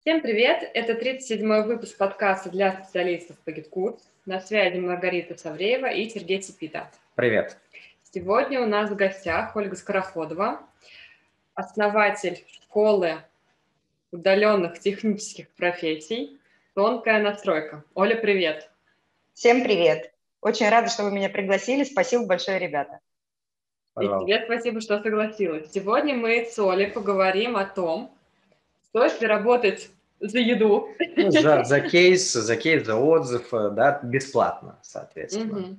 Всем привет! Это 37-й выпуск подкаста для специалистов по GitKurs. На связи Маргарита Савреева и Сергей Цепита. Привет! Сегодня у нас в гостях Ольга Скороходова, основатель школы удаленных технических профессий «Тонкая настройка». Оля, привет! Всем привет! Очень рада, что вы меня пригласили. Спасибо большое, ребята. Пожалуйста. И тебе спасибо, что согласилась. Сегодня мы с Олей поговорим о том, Стоит ли работать за еду? Ну, за, за кейс, за кейс, за отзыв, э, да, бесплатно, соответственно. Угу.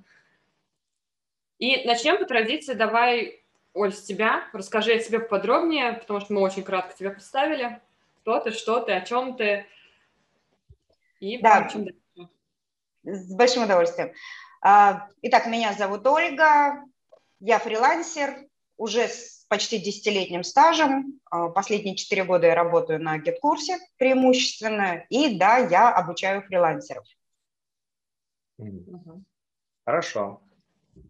И начнем по традиции. Давай, Оль, с тебя. Расскажи о себе подробнее, потому что мы очень кратко тебя представили. Кто ты, что ты, о чем ты. И да. чем С большим удовольствием. А, итак, меня зовут Ольга, я фрилансер, уже с почти десятилетним стажем. А, последние четыре года я работаю на GetCourse преимущественно. И да, я обучаю фрилансеров. Хорошо.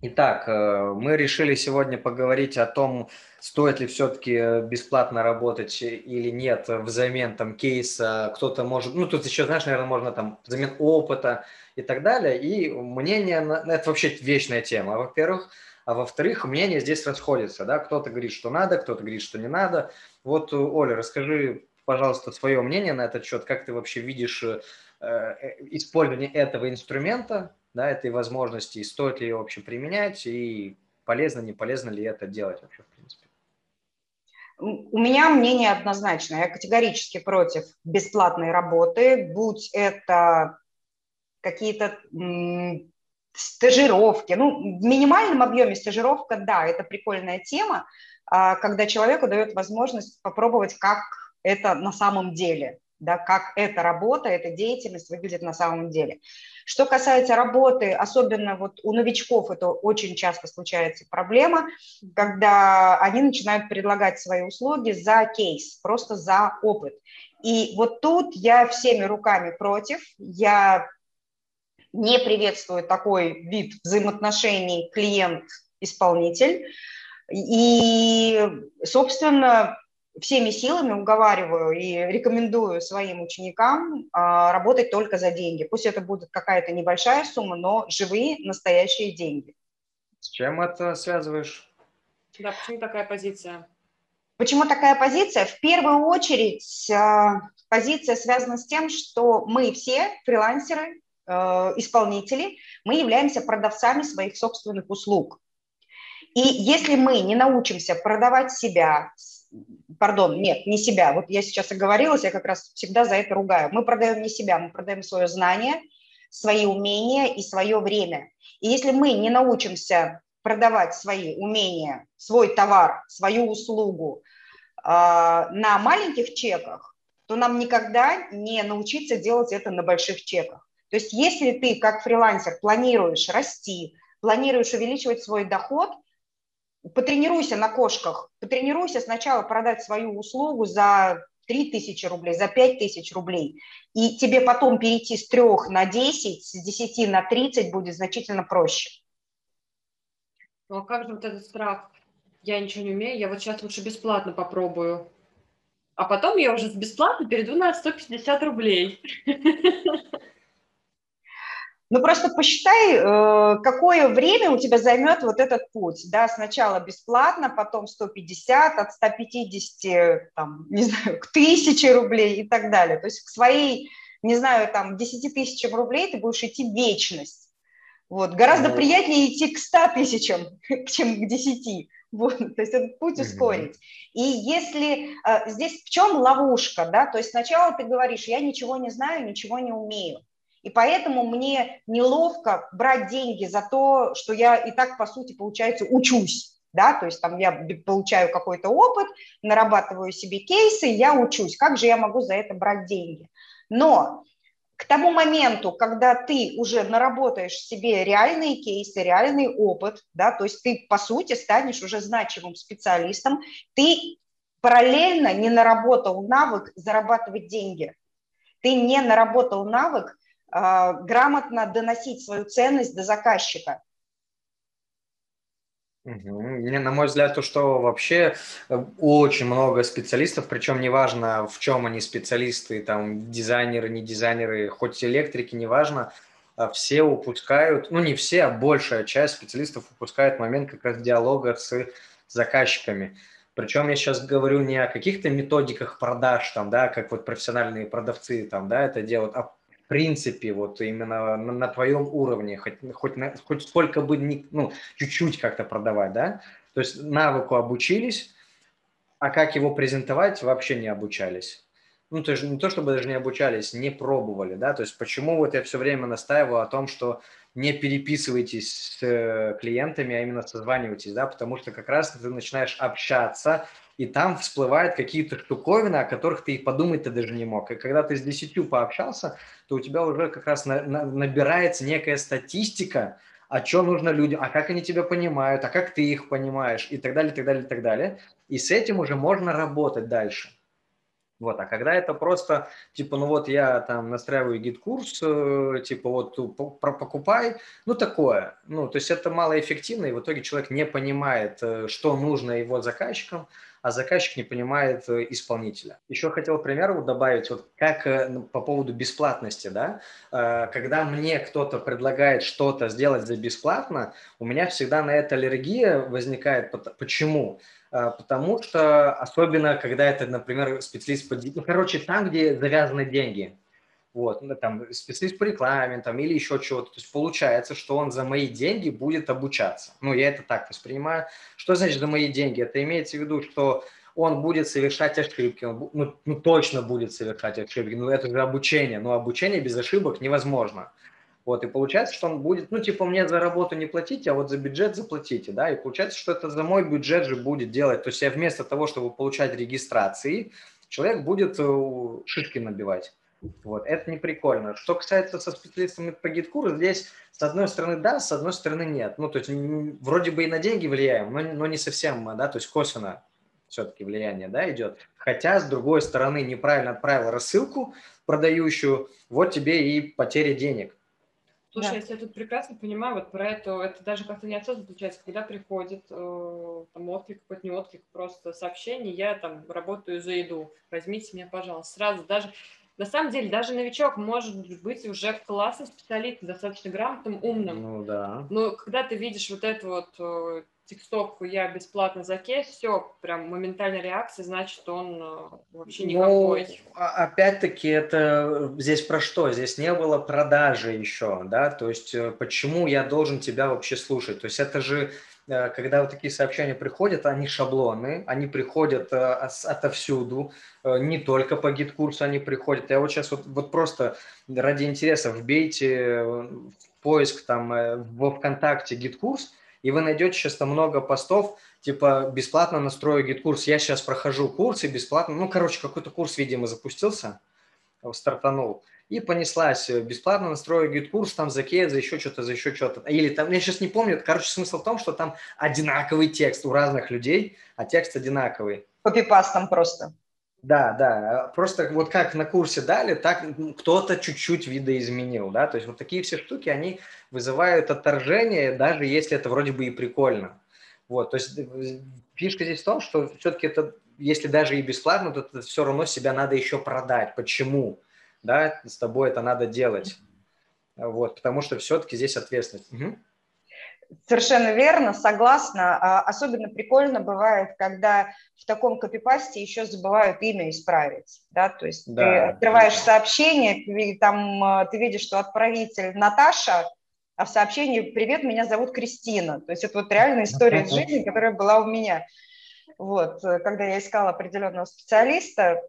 Итак, э, мы решили сегодня поговорить о том, стоит ли все-таки бесплатно работать или нет взамен там кейса, кто-то может, ну тут еще, знаешь, наверное, можно там взамен опыта и так далее. И мнение, это вообще вечная тема. Во-первых, а во-вторых, мнения здесь расходятся, да, кто-то говорит, что надо, кто-то говорит, что не надо. Вот, Оля, расскажи, пожалуйста, свое мнение на этот счет, как ты вообще видишь э, э, использование этого инструмента, да, этой возможности, стоит ли ее вообще применять, и полезно, не полезно ли это делать вообще, в принципе? У меня мнение однозначное. Я категорически против бесплатной работы, будь это какие-то стажировки. Ну, в минимальном объеме стажировка, да, это прикольная тема, а, когда человеку дает возможность попробовать, как это на самом деле, да, как эта работа, эта деятельность выглядит на самом деле. Что касается работы, особенно вот у новичков это очень часто случается проблема, когда они начинают предлагать свои услуги за кейс, просто за опыт. И вот тут я всеми руками против, я не приветствует такой вид взаимоотношений клиент-исполнитель. И, собственно, всеми силами уговариваю и рекомендую своим ученикам а, работать только за деньги. Пусть это будет какая-то небольшая сумма, но живые, настоящие деньги. С чем это связываешь? Да, почему такая позиция? Почему такая позиция? В первую очередь а, позиция связана с тем, что мы все фрилансеры, исполнители, мы являемся продавцами своих собственных услуг. И если мы не научимся продавать себя, пардон, нет, не себя, вот я сейчас оговорилась, я как раз всегда за это ругаю. Мы продаем не себя, мы продаем свое знание, свои умения и свое время. И если мы не научимся продавать свои умения, свой товар, свою услугу э, на маленьких чеках, то нам никогда не научиться делать это на больших чеках. То есть если ты как фрилансер планируешь расти, планируешь увеличивать свой доход, потренируйся на кошках, потренируйся сначала продать свою услугу за 3 тысячи рублей, за 5 тысяч рублей, и тебе потом перейти с 3 на 10, с 10 на 30 будет значительно проще. Ну а как же вот этот страх? Я ничего не умею, я вот сейчас лучше бесплатно попробую. А потом я уже бесплатно перейду на 150 рублей. Ну, просто посчитай, э, какое время у тебя займет вот этот путь. Да, сначала бесплатно, потом 150, от 150, там, не знаю, к 1000 рублей и так далее. То есть к своей, не знаю, там, 10 тысячам рублей ты будешь идти вечность. Вот. Гораздо mm приятнее идти к 100 тысячам, чем к 10. Вот, то есть этот путь ускорить. И если э, здесь в чем ловушка, да, то есть сначала ты говоришь, я ничего не знаю, ничего не умею. И поэтому мне неловко брать деньги за то, что я и так, по сути, получается, учусь. Да, то есть там я получаю какой-то опыт, нарабатываю себе кейсы, я учусь. Как же я могу за это брать деньги? Но к тому моменту, когда ты уже наработаешь себе реальные кейсы, реальный опыт, да, то есть ты, по сути, станешь уже значимым специалистом, ты параллельно не наработал навык зарабатывать деньги. Ты не наработал навык грамотно доносить свою ценность до заказчика. Угу. На мой взгляд, то, что вообще э, очень много специалистов, причем неважно, в чем они специалисты, там, дизайнеры, не дизайнеры, хоть электрики, неважно, а все упускают, ну, не все, а большая часть специалистов упускает момент как раз диалога с заказчиками. Причем я сейчас говорю не о каких-то методиках продаж, там, да, как вот профессиональные продавцы там, да, это делают, а принципе, вот именно на, на твоем уровне, хоть, хоть, на, хоть сколько бы, не, ну, чуть-чуть как-то продавать, да? То есть навыку обучились, а как его презентовать, вообще не обучались. Ну, то есть не то, чтобы даже не обучались, не пробовали, да? То есть почему вот я все время настаиваю о том, что не переписывайтесь с э, клиентами, а именно созванивайтесь, да, потому что как раз ты начинаешь общаться, и там всплывают какие-то штуковины, о которых ты и подумать ты даже не мог. И когда ты с десятью пообщался, то у тебя уже как раз на, на, набирается некая статистика, о чем нужно людям, а как они тебя понимают, а как ты их понимаешь, и так далее, и так далее, и так далее. И с этим уже можно работать дальше. Вот, а когда это просто, типа, ну вот я там настраиваю GetCourse, э, типа вот покупай, ну такое. Ну, то есть это малоэффективно, и в итоге человек не понимает, э, что нужно его заказчикам, а заказчик не понимает э, исполнителя. Еще хотел пример вот добавить, вот как ну, по поводу бесплатности, да, когда мне кто-то предлагает что-то сделать за бесплатно, у меня всегда на это аллергия возникает. Почему? Потому что особенно, когда это, например, специалист по... Ну, короче, там, где завязаны деньги, вот, ну, там, специалист по рекламе, там, или еще чего-то, то есть получается, что он за мои деньги будет обучаться. Ну, я это так воспринимаю. Что значит за мои деньги? Это имеется в виду, что он будет совершать ошибки, он, ну, ну, точно будет совершать ошибки, ну, это же обучение, но обучение без ошибок невозможно. Вот, и получается, что он будет, ну, типа, мне за работу не платите, а вот за бюджет заплатите, да, и получается, что это за мой бюджет же будет делать. То есть я вместо того, чтобы получать регистрации, человек будет э, шишки набивать. Вот, это не прикольно. Что касается со специалистами по GetCourse у, здесь с одной стороны да, с одной стороны нет. Ну, то есть вроде бы и на деньги влияем, но, но не совсем, да, то есть косвенно все-таки влияние, да, идет. Хотя, с другой стороны, неправильно отправил рассылку продающую, вот тебе и потеря денег. Слушай, да. если я тут прекрасно понимаю, вот про это, это даже как-то неосознанно получается, когда приходит э, там отклик, какой-то не отклик, просто сообщение, я там работаю за еду, возьмите меня, пожалуйста, сразу даже на самом деле, даже новичок может быть уже классным специалистом, достаточно грамотным, умным. Ну да. Но когда ты видишь вот эту вот э, тиктоку «я бесплатно за кейс», все, прям моментальная реакция, значит, он э, вообще никакой. Ну, опять-таки, это здесь про что? Здесь не было продажи еще, да, то есть э, почему я должен тебя вообще слушать? То есть это же э, когда вот такие сообщения приходят, они шаблоны, они приходят отовсюду, не только по GetCourse у они приходят. Я вот сейчас вот, вот просто ради интереса вбейте в поиск там во ВКонтакте GetCourse, и вы найдете сейчас там много постов, типа бесплатно настрою GetCourse, я сейчас прохожу курсы бесплатно, ну, короче, какой-то курс, видимо, запустился, стартанул, и понеслась, бесплатно настрою GetCourse, там за кейс, за еще что-то, за еще что-то, или там, я сейчас не помню, короче, смысл в том, что там одинаковый текст у разных людей, а текст одинаковый. Копипастом просто. Да, да, просто вот как на курсе дали, так кто-то чуть-чуть видоизменил, да, то есть вот такие все штуки, они вызывают отторжение, даже если это вроде бы и прикольно. Вот, то есть э, фишка здесь в том, что все-таки это, если даже и бесплатно, то это все равно себя надо еще продать. Почему? Да, с тобой это надо делать. Вот, потому что все-таки здесь ответственность. Угу. Совершенно верно, согласна. А, особенно прикольно бывает, когда в таком копипасте еще забывают имя исправить. Да? То есть да, ты открываешь да. сообщение, там а, ты видишь, что отправитель Наташа, а в сообщении «Привет, меня зовут Кристина». То есть это вот реальная история из жизни, которая была у меня. Вот, когда я искала определенного специалиста,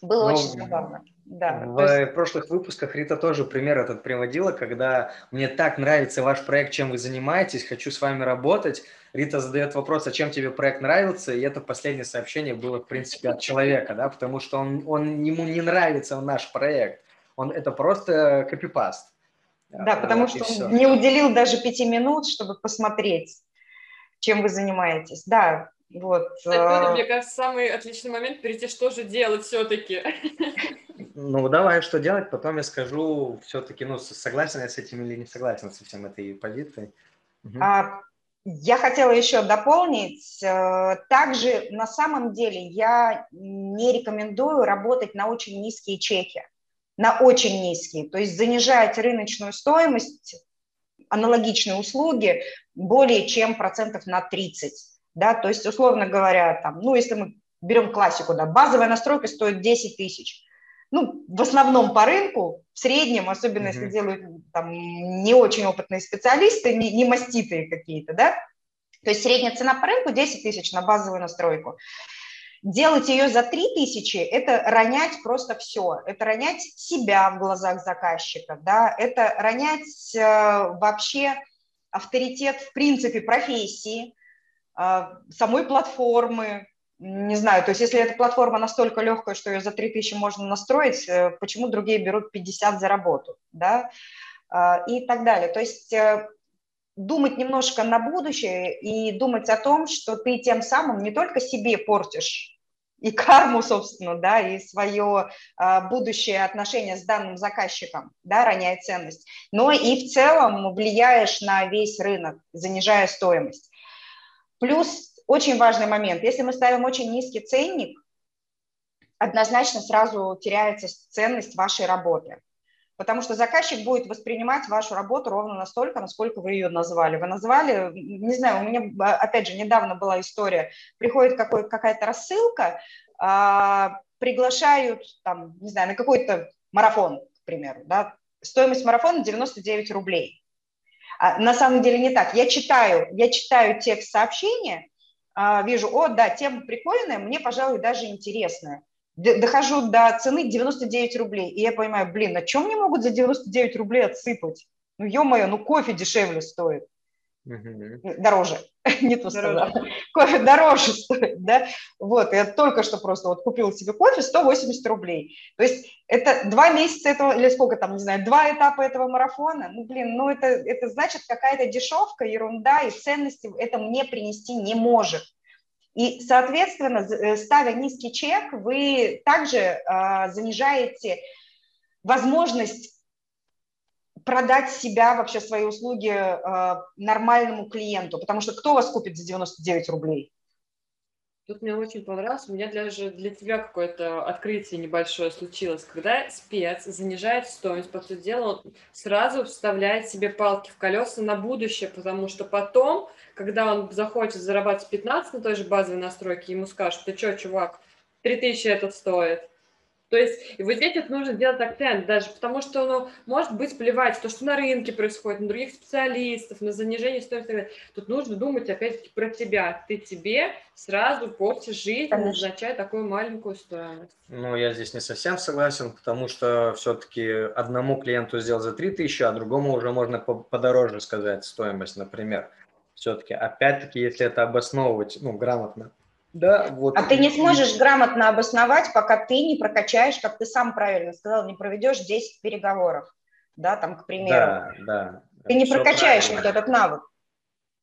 было ну, очень забавно. Да, в есть... прошлых выпусках Рита тоже пример этот приводила, когда мне так нравится ваш проект, чем вы занимаетесь, хочу с вами работать. Рита задает вопрос, а чем тебе проект нравится, и это последнее сообщение было, в принципе, от человека, да, потому что он, он, ему не нравится наш проект, он, это просто копипаст. Да, потому что он не уделил даже пяти минут, чтобы посмотреть, чем вы занимаетесь. Да, вот. Это, мне кажется, самый отличный момент перейти, что же делать все-таки. Ну, давай, что делать, потом я скажу все-таки, ну, согласен я с этим или не согласен со всем этой позицией. Угу. А, Я хотела еще дополнить. Э, также на самом деле я не рекомендую работать на очень низкие чеки, на очень низкие. То есть занижать рыночную стоимость аналогичной услуги более чем процентов на 30. Да? То есть, условно говоря, там, ну, если мы берем классику, да, базовая настройка стоит 10 тысяч. Ну, в основном по рынку, в среднем, особенно mm-hmm. если делают там не очень опытные специалисты, не, не маститые какие-то, да, то есть средняя цена по рынку 10 тысяч на базовую настройку. Делать ее за 3 тысячи – это ронять просто все. Это ронять себя в глазах заказчика, да, это ронять э, вообще авторитет, в принципе, профессии, самой платформы, не знаю, то есть если эта платформа настолько легкая, что ее за 3000 можно настроить, э, почему другие берут 50 за работу, да, а, и так далее. То есть э, думать немножко на будущее и думать о том, что ты тем самым не только себе портишь и карму, собственно, да, и свое а, будущее отношение с данным заказчиком, да, роняя ценность, но и в целом влияешь на весь рынок, занижая стоимость. Плюс очень важный момент. Если мы ставим очень низкий ценник, однозначно сразу теряется ценность вашей работы. Потому что заказчик будет воспринимать вашу работу ровно настолько, насколько вы ее назвали. Вы назвали, не знаю, у меня, опять же, недавно была история, приходит какая-то рассылка, а, приглашают, там, не знаю, на какой-то марафон, к примеру, да, стоимость марафона 99 рублей. А на самом деле не так. Я читаю, я читаю текст сообщения, а, вижу, о, да, тема прикольная, мне, пожалуй, даже интересная. Дохожу до цены 99 рублей, и я понимаю, блин, на чем мне могут за 99 рублей отсыпать? Ну, ё-моё, ну кофе дешевле стоит. Угу. Дороже, не то сказала. Кофе дороже стоит, да? Вот, я только что просто вот купила себе кофе 180 рублей. То есть это два месяца этого, или сколько там, не знаю, два этапа этого марафона. Ну, блин, ну это, это значит какая-то дешевка, ерунда, и ценности это мне принести не может. И, соответственно, э, ставя низкий чек, вы также э, занижаете возможность продать себя, вообще свои услуги э, нормальному клиенту, потому что кто вас купит за 99 рублей? Тут мне очень понравилось, у меня даже для тебя какое-то открытие небольшое случилось, когда спец занижает стоимость, по сути дела, он сразу вставляет себе палки в колеса на будущее, потому что потом, когда он захочет зарабатывать 15 на той же базовой настройке, ему скажут, ты что, чувак, 3000 это стоит, то есть, и вот здесь это нужно делать акцент даже, потому что, ну, может быть, плевать то, что на рынке происходит, на других специалистов, на занижение стоимости. Тут нужно думать, опять-таки, про тебя. Ты тебе сразу портишь жизнь, назначая такую маленькую стоимость. Ну, я здесь не совсем согласен, потому что все-таки одному клиенту сделать за 3000, а другому уже можно подороже сказать стоимость, например. Все-таки, опять-таки, если это обосновывать, ну, грамотно. Да, вот. А ты не сможешь грамотно обосновать, пока ты не прокачаешь, как ты сам правильно сказал, не проведешь 10 переговоров, да, там, к примеру. Да, да. Ты не прокачаешь правильно. вот этот навык.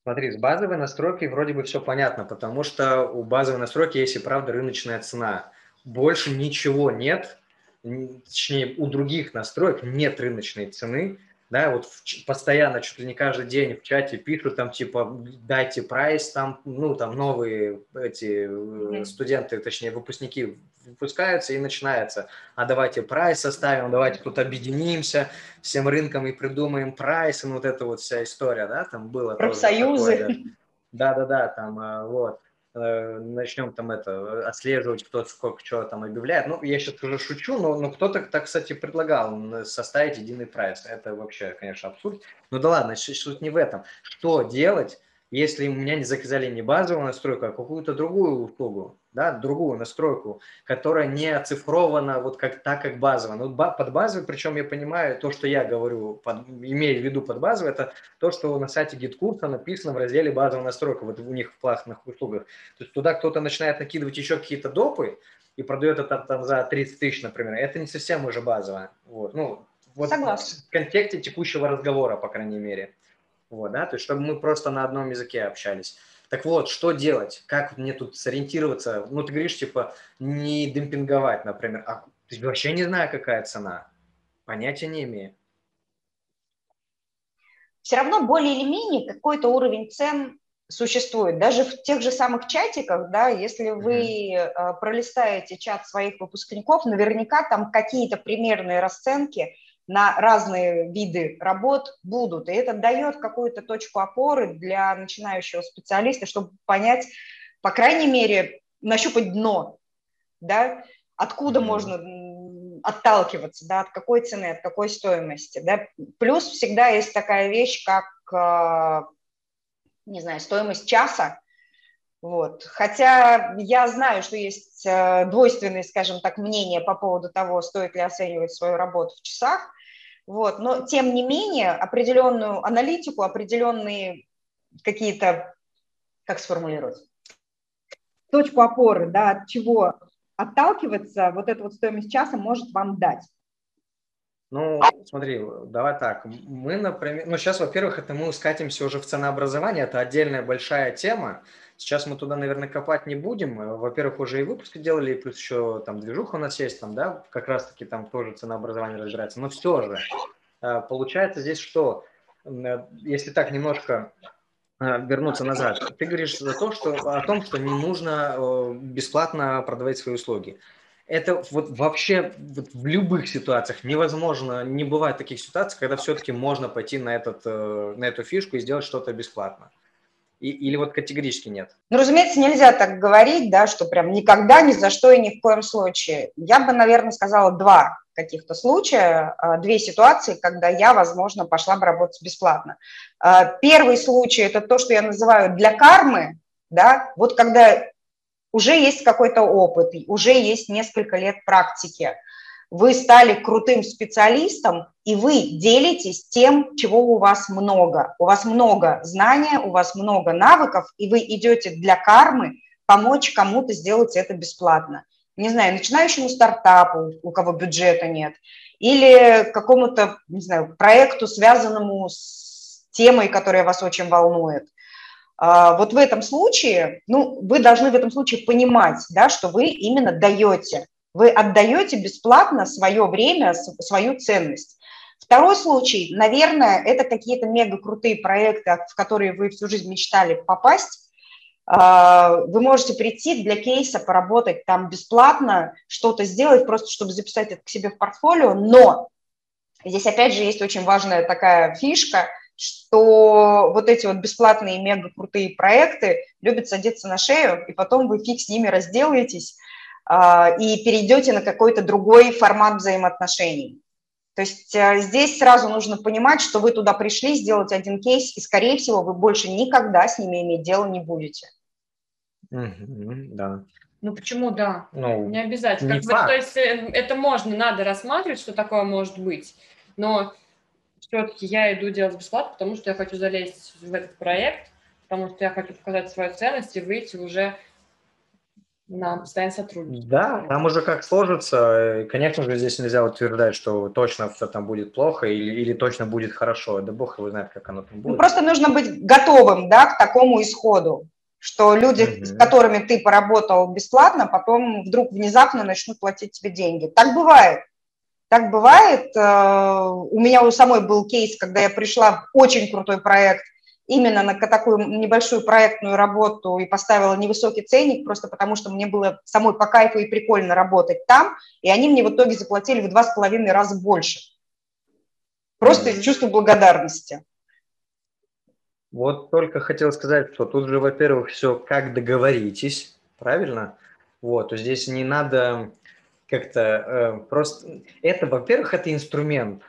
Смотри, с базовой настройкой вроде бы все понятно, потому что у базовой настройки есть и правда рыночная цена. Больше ничего нет, точнее, у других настроек нет рыночной цены, да, вот в, постоянно, чуть ли не каждый день в чате пишут там, типа, дайте прайс, там, ну, там новые эти mm-hmm. студенты, точнее, выпускники выпускаются и начинается, а давайте прайс составим, давайте тут объединимся всем рынком и придумаем прайс, и вот эта вот вся история, да, там было. Профсоюзы. Да-да-да, там, а, вот. Э, начнем там это отслеживать, кто сколько чего там объявляет. Ну, я сейчас уже шучу, но, но кто-то так, кстати, предлагал составить единый прайс. Это вообще, конечно, абсурд. Ну да ладно, суть не в этом. Что делать, если у меня не заказали не базовую настройку, а какую-то другую услугу, да, другую настройку, которая не оцифрована вот как так, как базовая. Ну, под базовой, причем я понимаю, то, что я говорю, под, имею в виду под базовой, это то, что на сайте GitKursa написано в разделе базовая настройка, вот у них в платных услугах. То есть туда кто-то начинает накидывать еще какие-то допы и продает это там за 30 тысяч, например. Это не совсем уже базовое. Вот. Ну, вот Согласна. в контексте текущего разговора, по крайней мере. Вот, да, то есть чтобы мы просто на одном языке общались. Так вот, что делать? Как мне тут сориентироваться? Ну, ты говоришь, типа, не демпинговать, например. А ты вообще не знаю, какая цена. Понятия не имею. Все равно более или менее какой-то уровень цен существует. Даже в тех же самых чатиках, да, если вы э, пролистаете чат своих выпускников, наверняка там какие-то примерные расценки на разные виды работ будут. И это дает какую-то точку опоры для начинающего специалиста, чтобы понять, по крайней мере, нащупать дно, да, откуда mm-hmm. можно отталкиваться, да, от какой цены, от какой стоимости, да. Плюс всегда есть такая вещь, как, э, не знаю, стоимость часа, вот. Хотя я знаю, что есть э, двойственные, скажем так, мнения по поводу того, стоит ли оценивать свою работу в часах, вот. но тем не менее определенную аналитику, определенные какие-то, как сформулировать, точку опоры, да, от чего отталкиваться, вот эта вот стоимость часа может вам дать. Ну, смотри, давай так. Мы, например, ну сейчас, во-первых, это мы скатимся уже в ценообразование, это отдельная большая тема. Сейчас мы туда, наверное, копать не будем. Во-первых, уже и выпуски делали, и плюс еще там движуха у нас есть, там, да, как раз-таки там тоже ценообразование разбирается. Но все же, э, получается здесь что? Э, если так немножко э, вернуться назад. Ты говоришь за то, что, о том, что не нужно бесплатно продавать свои услуги это вот вообще вот в любых ситуациях невозможно, не бывает таких ситуаций, когда все-таки можно пойти на, этот, на эту фишку и сделать что-то бесплатно. И, или вот категорически нет? Ну, разумеется, нельзя так говорить, да, что прям никогда, ни за что и ни в коем случае. Я бы, наверное, сказала два каких-то случая, э, две ситуации, когда я, возможно, пошла бы работать бесплатно. Э, первый случай – это то, что я называю для кармы, да, вот когда уже есть какой-то опыт, уже есть несколько лет практики. Вы стали крутым специалистом, и вы делитесь тем, чего у вас много. У вас много знания, у вас много навыков, и вы идете для кармы помочь кому-то сделать это бесплатно. Не знаю, начинающему стартапу, у кого бюджета нет, или какому-то, не знаю, проекту, связанному с темой, которая вас очень волнует. А, вот в этом случае, ну, вы должны в этом случае понимать, да, что вы именно даете, вы отдаете бесплатно свое время, свою ценность. Второй случай, наверное, это какие-то мега крутые проекты, в которые вы всю жизнь мечтали попасть. А, вы можете прийти для кейса, поработать там бесплатно, что-то сделать, просто чтобы записать это к себе в портфолио, но здесь опять же есть очень важная такая фишка – что вот эти вот бесплатные мега крутые проекты любят садиться на шею, и потом вы фиг с ними разделаетесь и перейдете на какой-то другой формат взаимоотношений. То есть а, здесь сразу нужно понимать, что вы туда пришли сделать один кейс, и, скорее всего, вы больше никогда с ними иметь дело не будете. да. Ну почему да? Ну, не обязательно. Не как бы, то есть э, это можно, надо рассматривать, что такое может быть, но все-таки я иду делать бесплатно, потому что я хочу залезть в этот проект, потому что я хочу показать свою ценность и выйти уже на постоянное сотрудничество. Да, там уже как сложится. Конечно же, здесь нельзя утверждать, что точно все там будет плохо или, или точно будет хорошо. Да бог его знает, как оно там будет. Ну, просто нужно быть готовым да, к такому исходу, что люди, mm-hmm. с которыми ты поработал бесплатно, потом вдруг внезапно начнут платить тебе деньги. Так бывает. Так бывает. Э, у меня у самой был кейс, когда я пришла в очень крутой проект, именно на такую небольшую проектную работу и поставила невысокий ценник, просто потому что мне было самой по кайфу и прикольно работать там, и они мне в итоге заплатили в два с половиной раза больше. Просто из чувства благодарности. Вот только хотел сказать, что тут же, во-первых, все как договоритесь, правильно? Вот, здесь не надо как-то э, просто... Это, во-первых, это инструмент.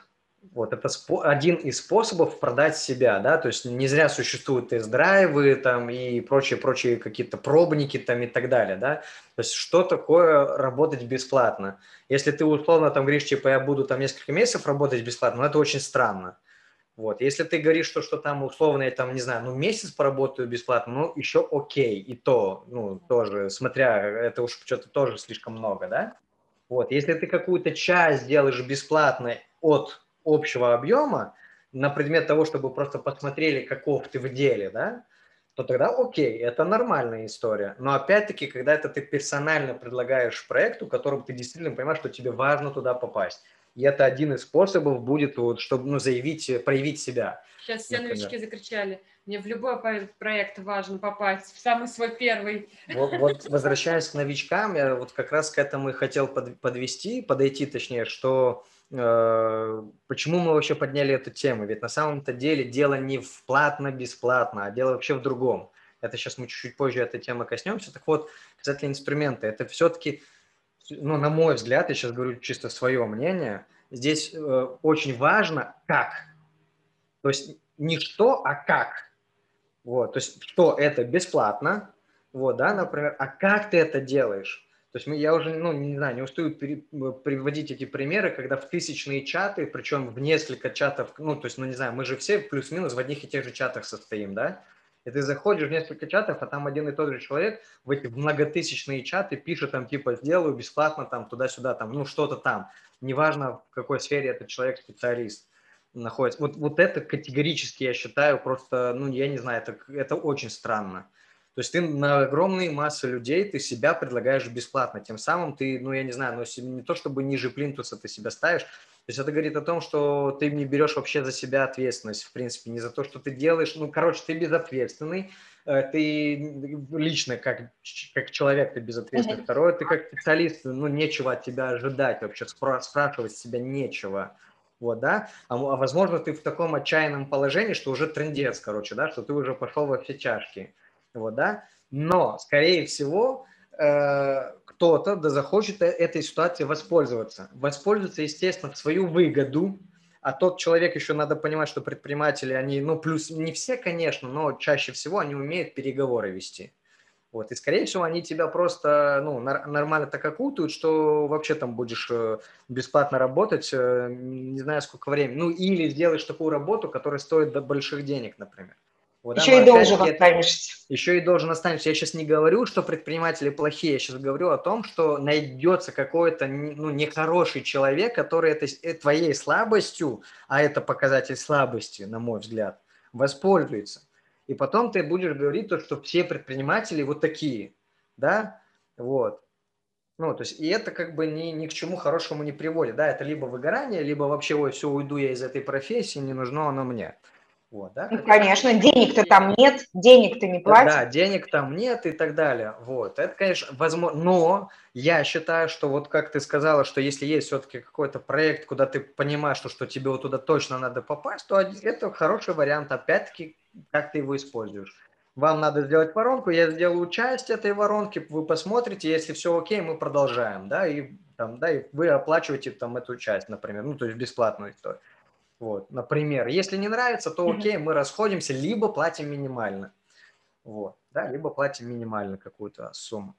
Вот это один из способов продать себя, да, то есть не зря существуют тест-драйвы там и прочие-прочие какие-то пробники там и так далее, да, то есть что такое работать бесплатно? Если ты условно там говоришь, типа, я буду там несколько месяцев работать бесплатно, ну, это очень странно. Вот. Если ты говоришь, что, что там условно, я там, не знаю, ну, месяц поработаю бесплатно, ну, еще окей, и то, ну, тоже, смотря, это уж что-то тоже слишком много, да? Вот. Если ты какую-то часть делаешь бесплатно от общего объема, на предмет того, чтобы просто посмотрели, каков ты в деле, да, то тогда окей, это нормальная история. Но опять-таки, когда это ты персонально предлагаешь проекту, которым ты действительно понимаешь, что тебе важно туда попасть. И это один из способов будет, вот, чтобы ну, заявить, проявить себя. Сейчас все например. новички закричали. Мне в любой проект важно попасть, в самый свой первый. Вот, вот возвращаясь к новичкам, я вот как раз к этому и хотел под, подвести, подойти точнее, что почему мы вообще подняли эту тему? Ведь на самом-то деле дело не в платно-бесплатно, а дело вообще в другом. Это сейчас мы чуть-чуть позже этой темы коснемся. Так вот, касательно инструмента, это все-таки, ну, на мой взгляд, я сейчас говорю чисто свое мнение, здесь э, очень важно как. То есть не что, а как. Вот, то есть что это бесплатно, вот, да, например, а как ты это делаешь? То есть мы, я уже, ну, не знаю, не устаю пере, приводить эти примеры, когда в тысячные чаты, причем в несколько чатов, ну, то есть, ну, не знаю, мы же все плюс-минус в одних и тех же чатах состоим, да? И ты заходишь в несколько чатов, а там один и тот же человек в эти многотысячные чаты пишет там типа сделаю бесплатно там туда-сюда, там, ну, что-то там. Неважно, в какой сфере этот человек специалист находится. Вот, вот это категорически, я считаю, просто, ну, я не знаю, это, это очень странно. То есть ты на огромные массы людей, ты себя предлагаешь бесплатно. Тем самым ты, ну, я не знаю, ну, не то чтобы ниже плинтуса ты себя ставишь, то есть это говорит о том, что ты не берешь вообще за себя ответственность, в принципе, не за то, что ты делаешь. Ну, короче, ты безответственный, э, ты лично как, как человек ты безответственный. Второе, ты как специалист, ну, нечего от тебя ожидать вообще, спрашивать себя нечего вот, да, а, а возможно ты в таком отчаянном положении, что уже трендец, короче, да, что ты уже пошел во все чашки, вот, да, но, скорее всего, э, кто-то да захочет э, этой ситуации воспользоваться, воспользоваться, естественно, в свою выгоду, а тот человек еще надо понимать, что предприниматели, они, ну, плюс не все, конечно, но чаще всего они умеют переговоры вести. Вот, и, скорее всего, они тебя просто ну, нормально так окутают, что вообще там будешь э, бесплатно работать, не знаю сколько времени. Ну, или сделаешь такую работу, которая стоит до больших денег, например. Вот, еще и должен останешься. Еще и должен останешься. Я сейчас не говорю, что предприниматели плохие, я сейчас говорю о том, что найдется какой-то ну, нехороший человек, который это, э, твоей слабостью, а это показатель слабости, на мой взгляд, воспользуется и потом ты будешь говорить то, что все предприниматели вот такие, да, вот. Ну, то есть, и это как бы ни, ни к чему хорошему не приводит, да, это либо выгорание, либо вообще, ой, все, уйду я из этой профессии, не нужно оно мне. Вот, да? Ну, конечно, денег-то там нет, денег-то не платят. Да, денег там нет и так далее. Вот, это, конечно, возможно, но я считаю, что вот как ты сказала, что если есть все-таки какой-то проект, куда ты понимаешь, что, что тебе вот туда точно надо попасть, то это хороший вариант, опять-таки, как ты его используешь. Вам надо сделать воронку, я сделаю часть этой воронки, вы посмотрите, если все окей, мы продолжаем, да, и, там, да, и вы оплачиваете там эту часть, например, ну, то есть бесплатную историю. Вот, например, если не нравится, то окей, мы расходимся, либо платим минимально. Вот, да, либо платим минимально какую-то сумму.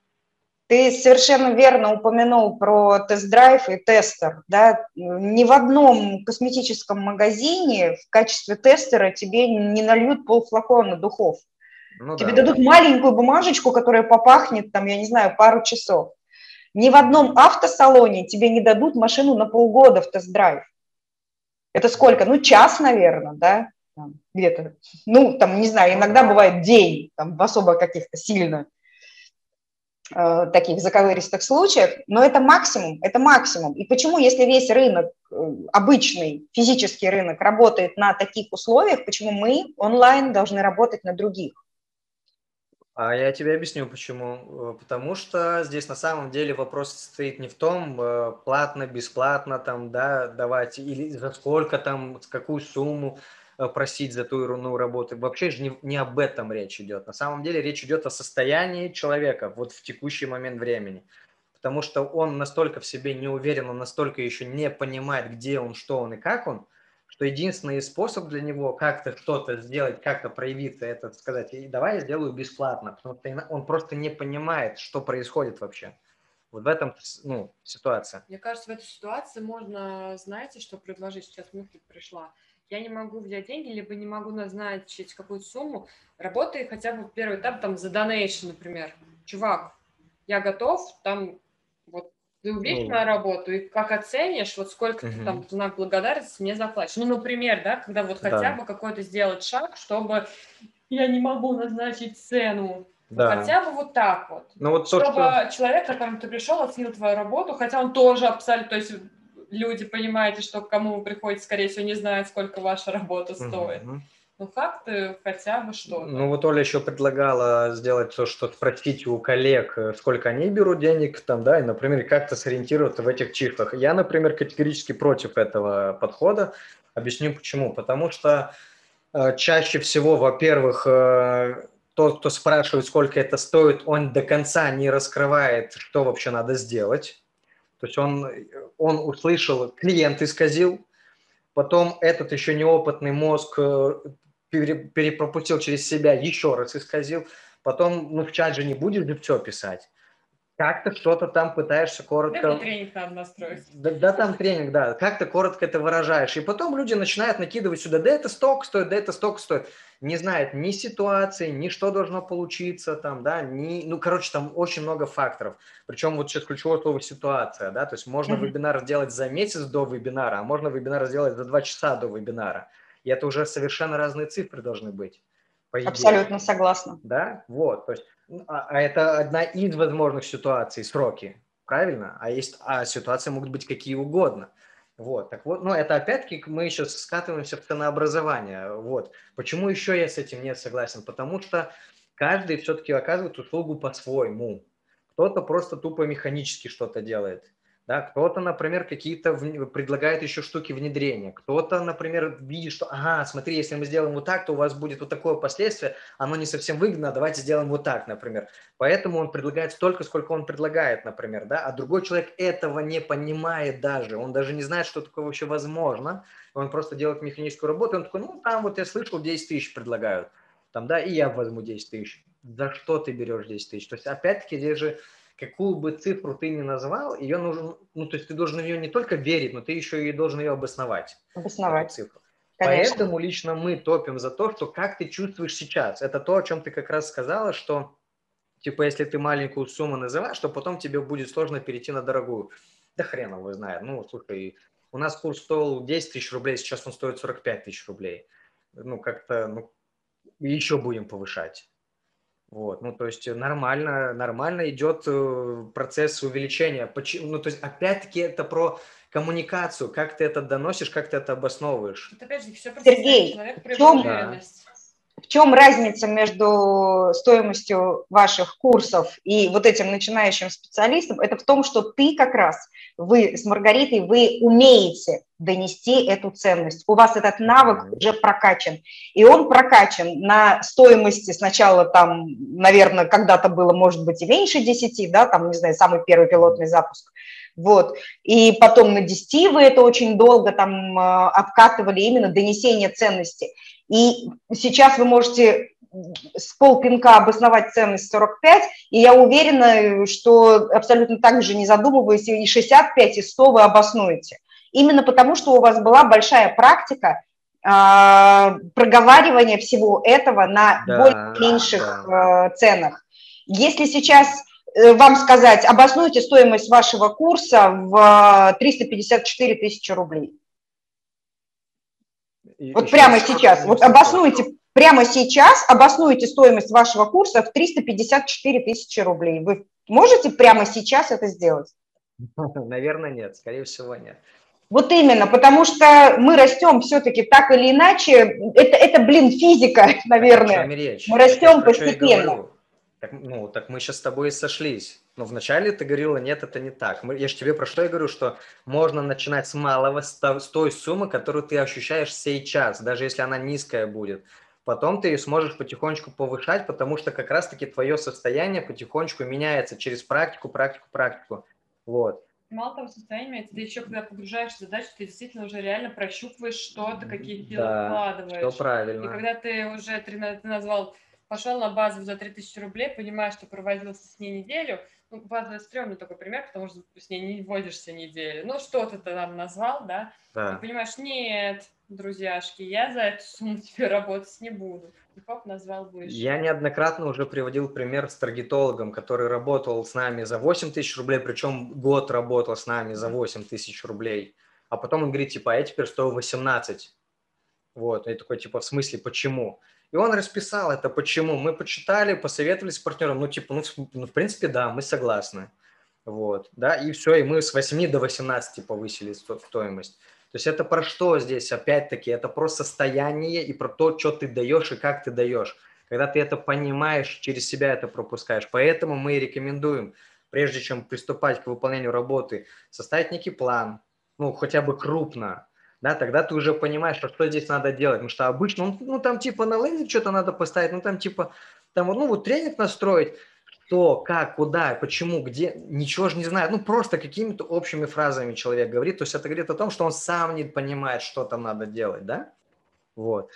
Ты совершенно верно упомянул про тест-драйв и тестер. Да? Ни в одном косметическом магазине в качестве тестера тебе не нальют полфлакона духов. Ну, тебе да. дадут маленькую бумажечку, которая попахнет, там, я не знаю, пару часов. Ни в одном автосалоне тебе не дадут машину на полгода в тест-драйв. Это сколько? Ну, час, наверное, да? Где-то. Ну, там, не знаю, иногда бывает день, там, в особо каких-то сильно э, таких заковыристых случаях, но это максимум, это максимум. И почему, если весь рынок, э, обычный физический рынок работает на таких условиях, почему мы онлайн должны работать на других? А я тебе объясню почему. Э, потому что здесь на самом деле вопрос стоит не в том, э, платно, бесплатно там, да, давать, или за сколько там, какую сумму э, просить за ту или иную работу. Вообще же не, не об этом речь идет. На самом деле речь идет о состоянии человека вот в текущий момент времени. Потому что он настолько в себе не уверен, он настолько еще не понимает, где он, что он и как он, что единственный способ для него как-то что-то сделать, как-то проявиться, это сказать, давай я сделаю бесплатно, потому что он просто не понимает, что происходит вообще. Вот в этом ну, ситуация. Мне кажется, в этой ситуации можно, знаете, что предложить? Сейчас мысль пришла. Я не могу взять деньги, либо не могу назначить какую-то сумму. Работай хотя бы первый этап там за donation, например. Чувак, я готов там ты убедишь ну, на работу, и как оценишь, вот сколько угу. ты там знак благодарности мне заплатишь. Ну, например, да, когда вот да. хотя бы какой-то сделать шаг, чтобы я не могу назначить цену. Да. Хотя бы вот так вот. Ну, вот чтобы то, что... человек, к которому ты пришел, оценил твою работу, хотя он тоже абсолютно, то есть люди понимаете, что к кому вы приходите, скорее всего, не знают, сколько ваша работа стоит. Угу. Ну, факты хотя бы что-то. Ну, вот Оля еще предлагала сделать то, что спросить у коллег, э, сколько они берут денег, там, да, и, например, как-то сориентироваться в этих числах. Я, например, категорически против этого подхода. Объясню почему. Потому что э, чаще всего, во-первых, э, тот, кто спрашивает, сколько это стоит, он до конца не раскрывает, что вообще надо сделать. То есть он, он услышал, клиент исказил, потом этот еще неопытный мозг э, перепропустил через себя, еще раз исказил, потом, ну, в чат же не будешь же все писать как-то что-то там пытаешься коротко... Да, тренинг надо настроить. Да, да, там тренинг, да. Как-то коротко это выражаешь. И потом люди начинают накидывать сюда, да это столько стоит, да это столько стоит. Не знают ни ситуации, ни что должно получиться там, да, ни... Ну, короче, там очень много факторов. Причем вот сейчас ключевое слово ситуация, да, то есть можно mm-hmm. вебинар сделать за месяц до вебинара, а можно вебинар сделать за два часа до вебинара. И это уже совершенно разные цифры должны быть. Абсолютно согласна. Да, вот, то есть а, а это одна из возможных ситуаций, сроки, правильно? А есть, а ситуации могут быть какие угодно. Вот, так вот, ну, это опять-таки мы еще скатываемся в ценообразование. Вот. Почему еще я с этим не согласен? Потому что каждый все-таки оказывает услугу по-своему. Кто-то просто тупо механически что-то делает. Да, кто-то, например, какие-то в... предлагает еще штуки внедрения. Кто-то, например, видит, что, ага, смотри, если мы сделаем вот так, то у вас будет вот такое последствие, оно не совсем выгодно, давайте сделаем вот так, например. Поэтому он предлагает столько, сколько он предлагает, например, да, а другой человек этого не понимает даже, он даже не знает, что такое вообще возможно, он просто делает механическую работу, он такой, ну, там вот я слышал, 10 тысяч предлагают, там, да, и я возьму 10 тысяч. За что ты берешь 10 тысяч? То есть, опять-таки, здесь же какую бы цифру ты ни назвал, ее нужно, ну, то есть ты должен ее не только верить, но ты еще и должен ее обосновать. Обосновать. цифру. Конечно. Поэтому лично мы топим за то, что как ты чувствуешь сейчас. Это то, о чем ты как раз сказала, что типа если ты маленькую сумму называешь, то потом тебе будет сложно перейти на дорогую. Да хрен его знает. Ну, слушай, у нас курс стоил 10 тысяч рублей, сейчас он стоит 45 тысяч рублей. Ну, как-то, ну, еще будем повышать. Вот, ну, то есть нормально, нормально идет э, процесс увеличения. Почему? Ну, то есть, опять-таки, это про коммуникацию, как ты это доносишь, как ты это обосновываешь. Это, опять же, все Сергей, человек в чем, в чем разница между стоимостью ваших курсов и вот этим начинающим специалистом? Это в том, что ты как раз, вы с Маргаритой, вы умеете донести эту ценность. У вас этот навык уже прокачан. И он прокачан на стоимости сначала там, наверное, когда-то было, может быть, и меньше 10, да, там, не знаю, самый первый пилотный запуск. Вот. И потом на 10 вы это очень долго там а, обкатывали именно донесение ценности. И сейчас вы можете с полпинка обосновать ценность 45, и я уверена, что абсолютно так же не задумываясь, и 65, и 100 вы обоснуете. Именно потому, что у вас была большая практика э, проговаривания всего этого на да, более меньших да. э, ценах. Если сейчас э, вам сказать, обоснуйте стоимость вашего курса в 354 тысячи рублей, и вот прямо сейчас, вот обоснуйте, прямо сейчас обоснуйте стоимость вашего курса в 354 тысячи рублей. Вы можете прямо сейчас это сделать? Наверное, нет, скорее всего, нет. Вот именно, потому что мы растем все-таки так или иначе, это, это блин, физика, наверное. Речь? Мы растем постепенно. Так, ну, так мы сейчас с тобой и сошлись. Но вначале ты говорила, нет, это не так. Мы, я же тебе про что я говорю, что можно начинать с малого, с, с той суммы, которую ты ощущаешь сейчас, даже если она низкая будет. Потом ты ее сможешь потихонечку повышать, потому что как раз-таки твое состояние потихонечку меняется через практику, практику, практику. Вот. Мало того, состояние ты еще когда погружаешься в задачу, ты действительно уже реально прощупываешь что-то, какие дела да, вкладываешь. Все правильно. И когда ты уже, ты назвал пошел на базу за 3000 рублей, понимаешь, что провозился с ней неделю, ну, базовый стрёмный такой пример, потому что с ней не водишься неделю. Ну, что-то ты там назвал, да? да. Ты понимаешь, нет, друзьяшки, я за эту сумму тебе работать не буду. И хоп, назвал выше. Я неоднократно уже приводил пример с таргетологом, который работал с нами за 8 тысяч рублей, причем год работал с нами за 8 тысяч рублей. А потом он говорит, типа, а я теперь стою 18. Вот, и такой, типа, в смысле, почему? И он расписал это, почему. Мы почитали, посоветовались с партнером, ну, типа, ну, ну, в принципе, да, мы согласны. Вот, да, и все, и мы с 8 до 18 повысили стоимость. То есть это про что здесь? Опять-таки, это про состояние и про то, что ты даешь и как ты даешь. Когда ты это понимаешь, через себя это пропускаешь. Поэтому мы рекомендуем, прежде чем приступать к выполнению работы, составить некий план, ну, хотя бы крупно, да, тогда ты уже понимаешь, что, что здесь надо делать. Потому что обычно, ну, ну там типа на лендинг что-то надо поставить, ну, там типа, там, ну, вот тренинг настроить, что, как, куда, почему, где, ничего же не знает. Ну, просто какими-то общими фразами человек говорит. То есть это говорит о том, что он сам не понимает, что там надо делать, да? Вот.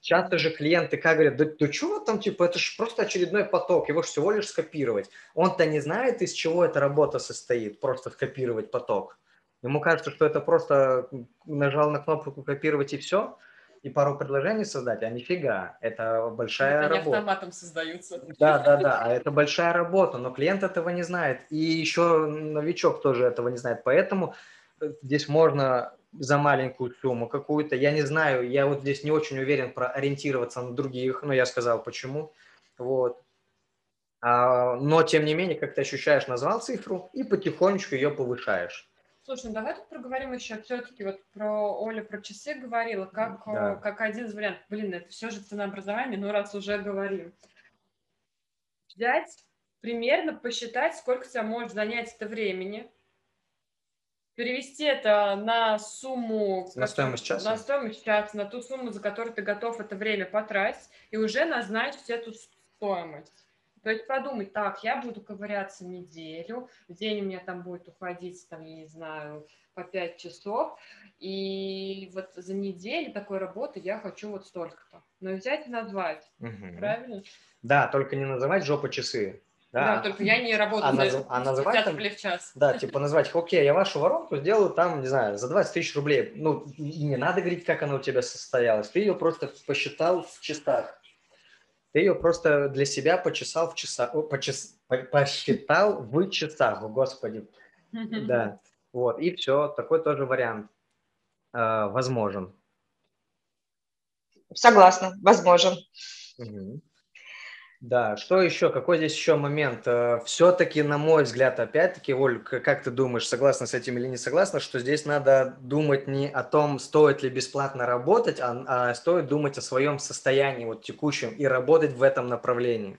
Часто же клиенты как говорят, да, да что там, типа, это же просто очередной поток, его всего лишь скопировать. Он-то не знает, из чего эта работа состоит, просто скопировать поток. Ему кажется, что это просто нажал на кнопку копировать и все, и пару предложений создать, а нифига, это большая это работа. Они автоматом создаются. Да, да, да, а это большая работа, но клиент этого не знает, и еще новичок тоже этого не знает, поэтому э, здесь можно за маленькую сумму какую-то, я не знаю, я вот здесь не очень уверен про ориентироваться на других, но я сказал почему, вот. А, но, тем не менее, как ты ощущаешь, назвал цифру и потихонечку ее повышаешь. Слушай, ну давай тут проговорим еще все-таки вот про Оля про часы говорила, как, да. как один из вариантов. Блин, это все же ценообразование, но раз уже говорим. Взять, примерно посчитать, сколько тебя может занять это времени, перевести это на сумму... На стоимость часа? На стоимость часа, на ту сумму, за которую ты готов это время потратить, и уже назначить эту стоимость. То есть подумать, так, я буду ковыряться неделю, в день у меня там будет уходить, там, я не знаю, по 5 часов, и вот за неделю такой работы я хочу вот столько-то. Но взять и назвать, угу. правильно? Да, только не называть жопа часы. Да. да, только я не работаю а, за а называть там, в час. Да, типа назвать, окей, я вашу воронку сделаю там, не знаю, за 20 тысяч рублей. Ну, не надо говорить, как она у тебя состоялась. Ты ее просто посчитал в часах. Ты ее просто для себя почесал в часах, почес, посчитал в часах, господи. Да, вот, и все, такой тоже вариант э, возможен. Согласна, возможен. Угу. Да, что еще? Какой здесь еще момент? Э, Все-таки, на мой взгляд, опять-таки, Оль, как ты думаешь, согласна с этим или не согласна, что здесь надо думать не о том, стоит ли бесплатно работать, а, а стоит думать о своем состоянии вот текущем и работать в этом направлении.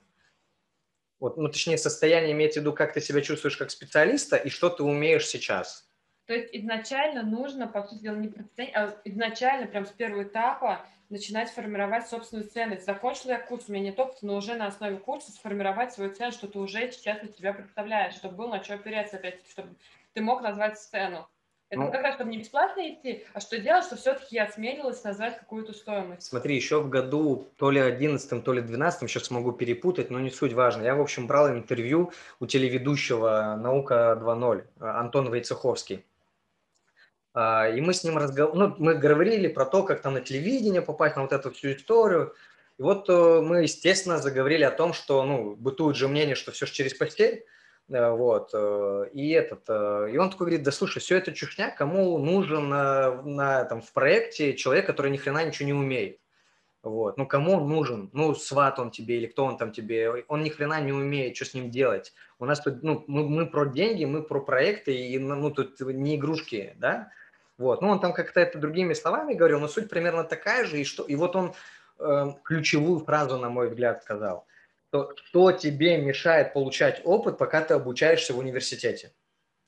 Вот, ну, точнее, состояние имеется в виду, как ты себя чувствуешь как специалиста и что ты умеешь сейчас. То есть изначально нужно, по сути дела, не а изначально, прям с первого этапа, начинать формировать собственную ценность. Закончила я курс, у меня нет опыта, но уже на основе курса сформировать свою цену, что ты уже сейчас для себя представляешь, чтобы был на что опереться опять, чтобы ты мог назвать цену. Это ну, как раз, чтобы не бесплатно идти, а что делать, что все-таки я осмелилась назвать какую-то стоимость. Смотри, еще в году то ли 11 то ли 12 сейчас могу перепутать, но не суть важно. Я, в общем, брал интервью у телеведущего «Наука 2.0» Антон Войцеховский. А, и мы с ним разговаривали, ну, мы говорили про то, как там на телевидение попасть, на вот эту всю историю. И вот э, мы, естественно, заговорили о том, что, ну, бытует же мнение, что все же через постель, э, вот, э, и этот, и он такой говорит, да слушай, все это чушня, кому нужен на, на, там, в проекте человек, который ни хрена ничего не умеет. Вот. Ну, кому он нужен? Ну, сват он тебе или кто он там тебе? Он ни хрена не умеет, что с ним делать. У нас тут, ну, мы, мы про деньги, мы про проекты, и, ну, тут не игрушки, да? Вот. Ну, он там как-то это другими словами говорил, но суть примерно такая же. И, что, и вот он э, ключевую фразу, на мой взгляд, сказал. Что, что тебе мешает получать опыт, пока ты обучаешься в университете?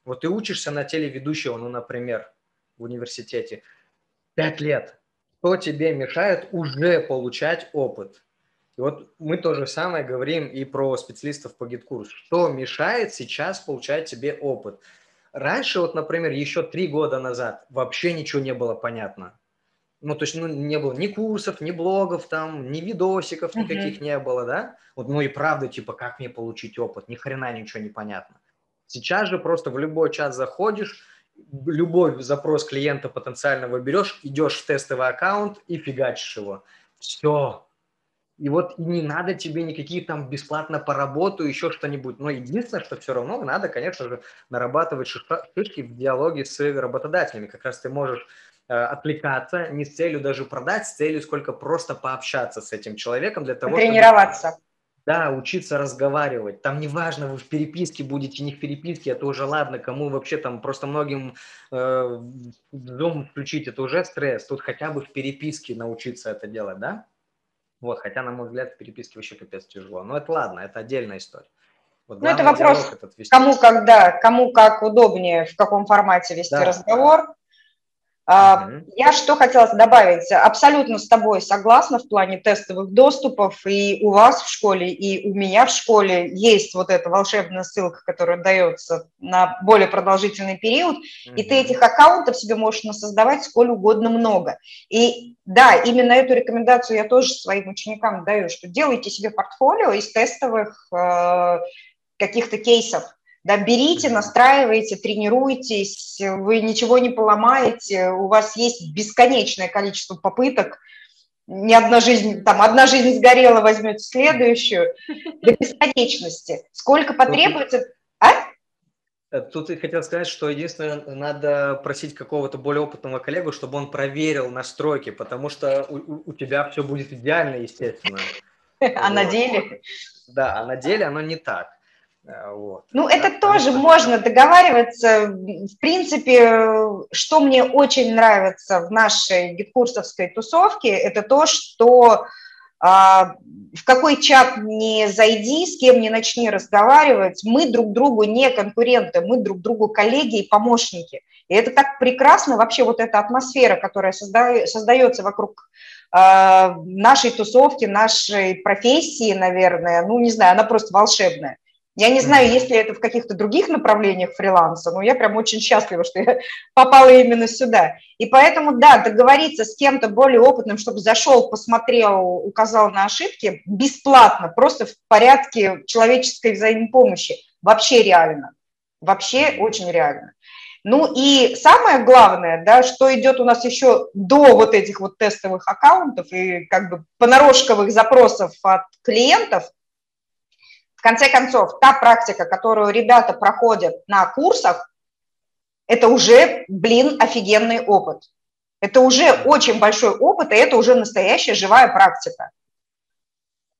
Вот ты учишься на телеведущего, ну, например, в университете. Пять лет. Что тебе мешает уже получать опыт? И вот мы то же самое говорим и про специалистов по GetCourse у. Что мешает сейчас получать тебе опыт? Раньше, вот, например, еще три года назад вообще ничего не было понятно. Ну, то есть, ну, не было ни курсов, ни блогов там, ни видосиков никаких uh-huh. не было, да? Вот, ну и правда, типа, как мне получить опыт? Ни хрена ничего не понятно. Сейчас же просто в любой чат заходишь, любой запрос клиента потенциального берешь, идешь в тестовый аккаунт и фигачишь его. Все, и вот не надо тебе никакие там бесплатно по работу, еще что-нибудь. Но единственное, что все равно надо, конечно же, нарабатывать шишки в диалоге с работодателями. Как раз ты можешь э, отвлекаться не с целью даже продать, с целью сколько просто пообщаться с этим человеком для того, Тренироваться. чтобы Да, учиться разговаривать. Там неважно, вы в переписке будете, не в переписке, это уже ладно, кому вообще там просто многим э, дом включить, это уже стресс. Тут хотя бы в переписке научиться это делать, да? Вот, хотя, на мой взгляд, в переписке вообще капец тяжело. Но это ладно, это отдельная история. Вот ну, это вопрос, кому когда, кому как удобнее, в каком формате вести да. разговор. Mm-hmm. Я что хотела добавить, абсолютно с тобой согласна в плане тестовых доступов, и у вас в школе, и у меня в школе есть вот эта волшебная ссылка, которая дается на более продолжительный период, mm-hmm. и ты этих аккаунтов себе можешь создавать сколь угодно много. И да, именно эту рекомендацию я тоже своим ученикам даю, что делайте себе портфолио из тестовых э, каких-то кейсов, да, берите, настраивайте, тренируйтесь, вы ничего не поломаете, у вас есть бесконечное количество попыток, ни одна жизнь, там, одна жизнь сгорела, возьмете следующую, до бесконечности. Сколько потребуется... А? Э, тут я хотел сказать, что единственное, надо просить какого-то более опытного коллегу, чтобы он проверил настройки, потому что у, у тебя все будет идеально, естественно. А на деле? Да, а на деле оно не так. Э, вот. Ну, это да, тоже можно договариваться. В принципе, что мне очень нравится в нашей гид-курсовской тусовке, это то, что а, в какой чат не зайди, с кем не начни разговаривать, мы друг другу не конкуренты, мы друг другу коллеги и помощники. И это так прекрасно, вообще вот эта атмосфера, которая созда... создается вокруг э, нашей тусовки, нашей профессии, наверное, ну, не знаю, она просто волшебная. Я не знаю, есть ли это в каких-то других направлениях фриланса, но я прям очень счастлива, что я попала именно сюда. И поэтому, да, договориться с кем-то более опытным, чтобы зашел, посмотрел, указал на ошибки, бесплатно, просто в порядке человеческой взаимопомощи, вообще реально. Вообще очень реально. Ну и самое главное, да, что идет у нас еще до вот этих вот тестовых аккаунтов и как бы понарошковых запросов от клиентов – в конце концов, та практика, которую ребята проходят на курсах, это уже, блин, офигенный опыт. Это уже очень большой опыт, и это уже настоящая живая практика.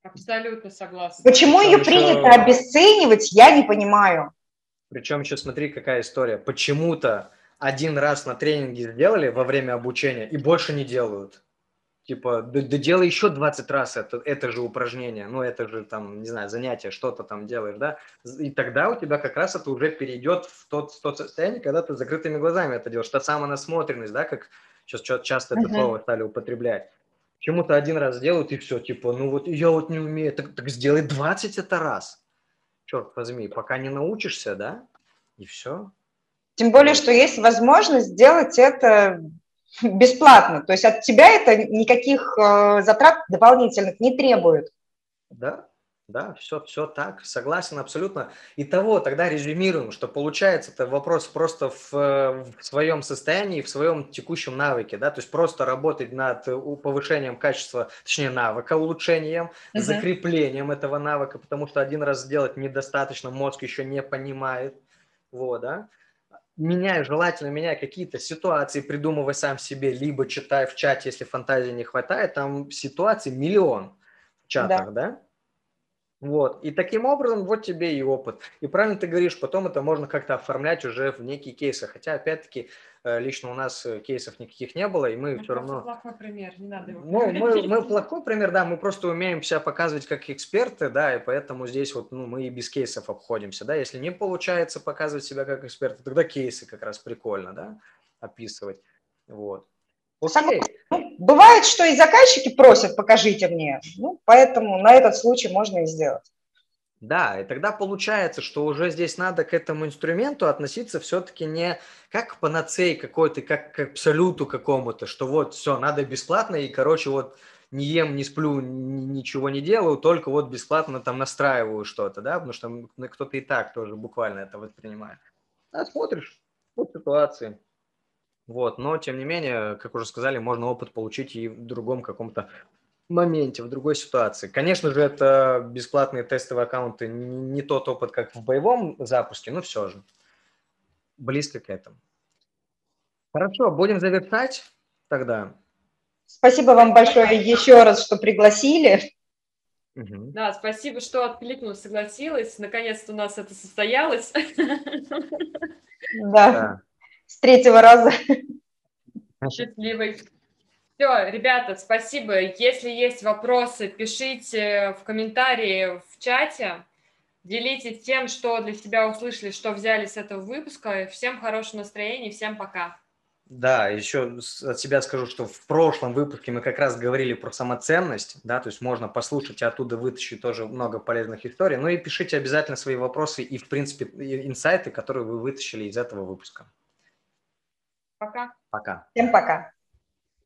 Абсолютно согласна. Почему ее принято еще... обесценивать, я не понимаю. Причем еще смотри, какая история. Почему-то один раз на тренинге сделали во время обучения и больше не делают. Типа, да, да делай еще 20 раз это, это же упражнение, ну, это же там, не знаю, занятие, что-то там делаешь, да, и тогда у тебя как раз это уже перейдет в тот, в тот состояние, когда ты закрытыми глазами это делаешь, та самая насмотренность, да, как сейчас часто это uh-huh. слово стали употреблять. Почему-то один раз делают и все, типа, ну вот я вот не умею, так, так сделай 20 это раз. Черт возьми, пока не научишься, да, и все. Тем более, что есть возможность сделать это бесплатно. То есть от тебя это никаких э, затрат дополнительных не требует. Да, да, все, все так, согласен абсолютно. И того тогда резюмируем, что получается это вопрос просто в, в своем состоянии, в своем текущем навыке, да, то есть просто работать над повышением качества, точнее навыка, улучшением, uh-huh. закреплением этого навыка, потому что один раз сделать недостаточно, мозг еще не понимает, вот, да, меняй, желательно меняй какие-то ситуации, придумывай сам себе, либо читай в чате, если фантазии не хватает, там ситуаций миллион в чатах, да? да? Вот. И таким образом вот тебе и опыт. И правильно ты говоришь, потом это можно как-то оформлять уже в некие кейсы. Хотя, опять-таки, лично у нас э, кейсов никаких не было, и мы ну, все равно... плохой пример, не надо его ну, мы, мы плохой пример, да, мы просто умеем себя показывать как эксперты, да, и поэтому здесь вот ну, мы и без кейсов обходимся, да. Если не получается показывать себя как эксперты, тогда кейсы как раз прикольно, да, описывать. Вот. Окей. Ну, бывает, что и заказчики просят, покажите мне. Ну, поэтому на этот случай можно и сделать. Да, и тогда получается, что уже здесь надо к этому инструменту относиться все-таки не как к панацеи какой-то, как к абсолюту какому-то, что вот все, надо бесплатно, и, короче, вот не ем, не сплю, ничего не делаю, только вот бесплатно там настраиваю что-то, да, потому что кто-то и так тоже буквально это воспринимает. А смотришь по ситуации. Вот, но тем не менее, как уже сказали, можно опыт получить и в другом каком-то моменте, в другой ситуации. Конечно же, это бесплатные тестовые аккаунты, не тот опыт, как в боевом запуске, но все же близко к этому. Хорошо, будем завершать тогда. Спасибо вам большое еще раз, что пригласили. Угу. Да, спасибо, что откликнулась, согласилась. Наконец-то у нас это состоялось. Да, с третьего раза. Счастливый. Все, ребята, спасибо. Если есть вопросы, пишите в комментарии в чате. Делитесь тем, что для себя услышали, что взяли с этого выпуска. Всем хорошего настроения, всем пока. Да, еще от себя скажу, что в прошлом выпуске мы как раз говорили про самоценность, да, то есть можно послушать и оттуда вытащить тоже много полезных историй. Ну и пишите обязательно свои вопросы и, в принципе, инсайты, которые вы вытащили из этого выпуска. Пока. Пока. Всем пока.